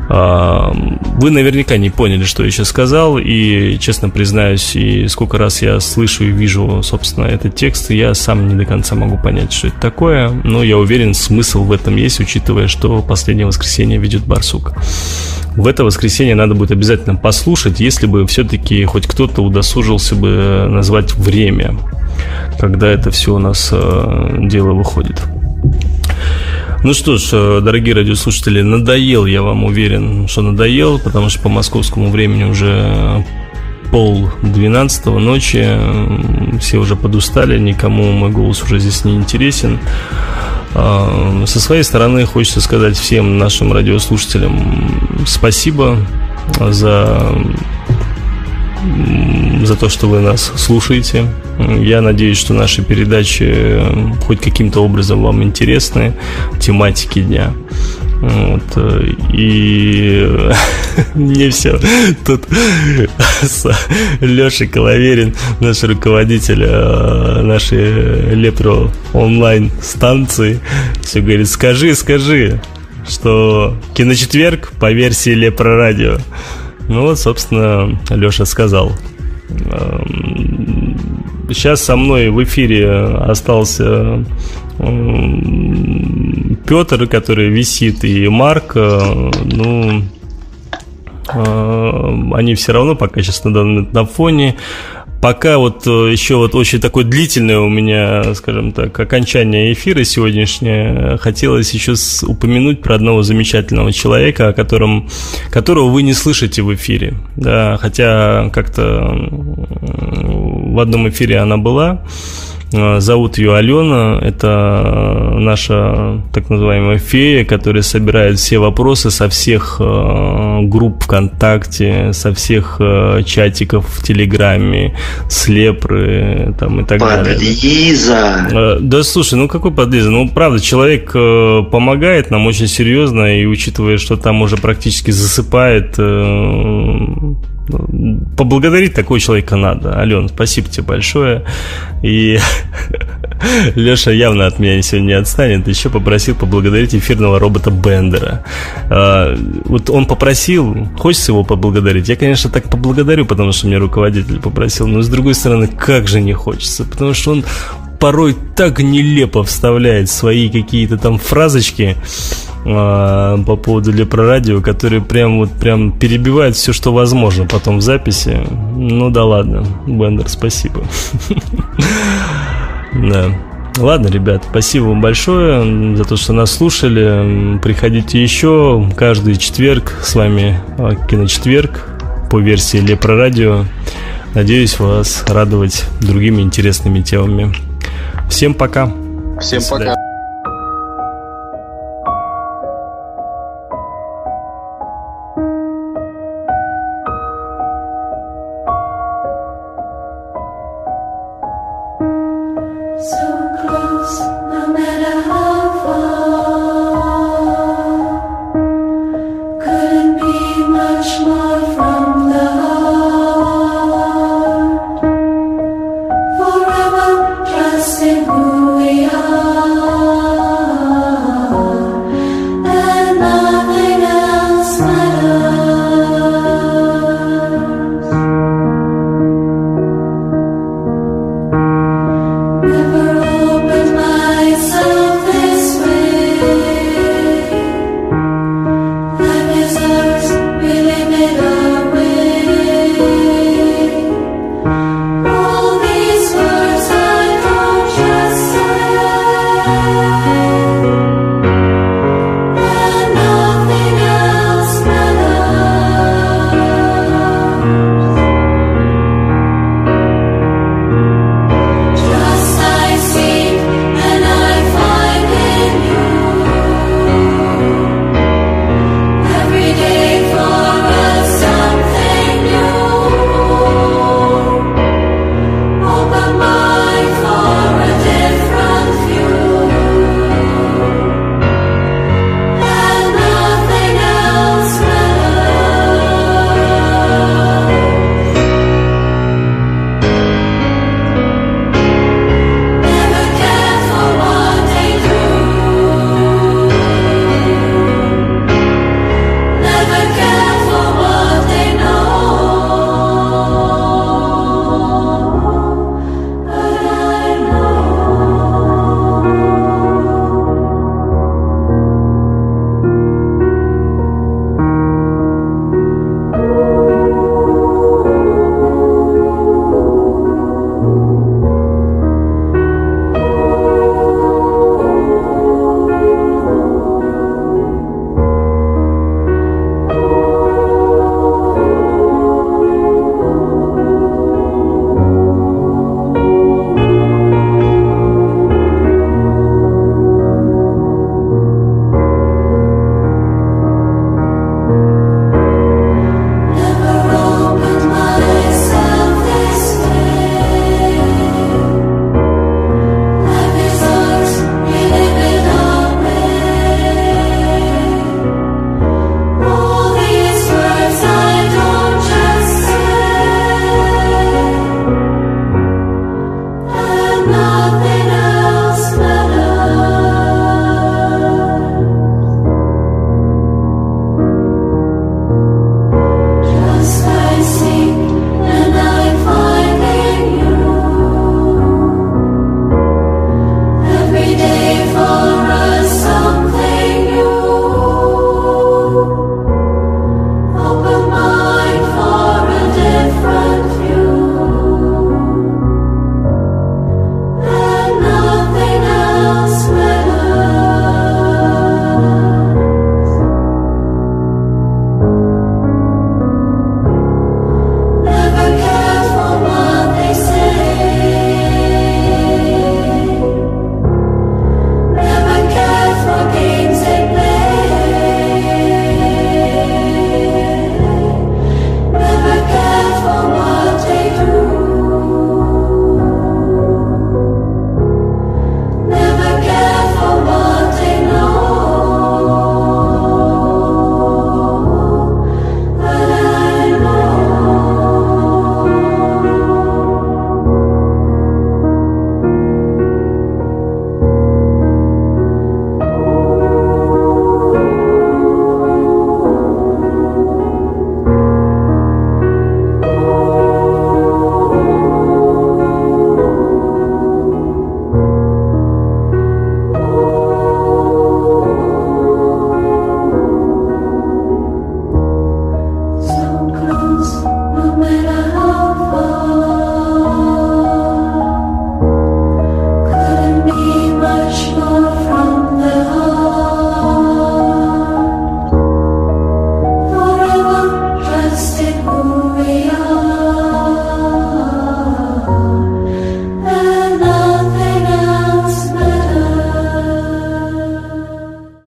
А, вы наверняка не поняли, что я сейчас сказал, и, честно признаюсь, и сколько раз я слышу и вижу, собственно, этот текст, я сам не до конца могу понять, что это такое, но я уверен, смысл в этом есть, учитывая, что последнее воскресенье ведет Барсук. В это воскресенье надо будет обязательно послушать, если бы все-таки хоть кто-то удосужился бы назвать время, когда это все у нас э, дело выходит. Ну что ж, э, дорогие радиослушатели, надоел, я вам уверен, что надоел, потому что по московскому времени уже пол двенадцатого ночи, все уже подустали, никому мой голос уже здесь не интересен. А, со своей стороны хочется сказать всем нашим радиослушателям спасибо за за то, что вы нас слушаете. Я надеюсь, что наши передачи хоть каким-то образом вам интересны, тематики дня. Вот, э, и не все. Тут Леша Коловерин, наш руководитель э, нашей Лепро онлайн станции, все говорит, скажи, скажи, что киночетверг по версии Лепро Радио. Ну вот, собственно, Леша сказал. Сейчас со мной в эфире остался Петр, который висит, и Марк. Э, ну, э, они все равно пока сейчас на, на фоне пока вот э, еще вот очень такое длительное у меня, скажем так, окончание эфира сегодняшнее, хотелось еще упомянуть про одного замечательного человека, о котором, которого вы не слышите в эфире, да, хотя как-то в одном эфире она была, зовут ее Алена. Это наша так называемая фея, которая собирает все вопросы со всех э, групп ВКонтакте, со всех э, чатиков в Телеграме, с Лепры там, и так Подлиза. далее. Подлиза! Да слушай, ну какой подлиза? Ну правда, человек помогает нам очень серьезно, и учитывая, что там уже практически засыпает поблагодарить такого человека надо. Ален, спасибо тебе большое. И Леша явно от меня сегодня не отстанет. Еще попросил поблагодарить эфирного робота Бендера. А, вот он попросил, хочется его поблагодарить. Я, конечно, так поблагодарю, потому что мне руководитель попросил. Но с другой стороны, как же не хочется. Потому что он порой так нелепо вставляет свои какие-то там фразочки а, по поводу Лепрорадио, которые прям вот прям перебивают все, что возможно потом в записи. Ну да ладно, Бендер, спасибо. Да. Ладно, ребят, спасибо вам большое за то, что нас слушали. Приходите еще каждый четверг. С вами Киночетверг по версии Лепро Радио. Надеюсь вас радовать другими интересными темами. Всем пока. Всем пока.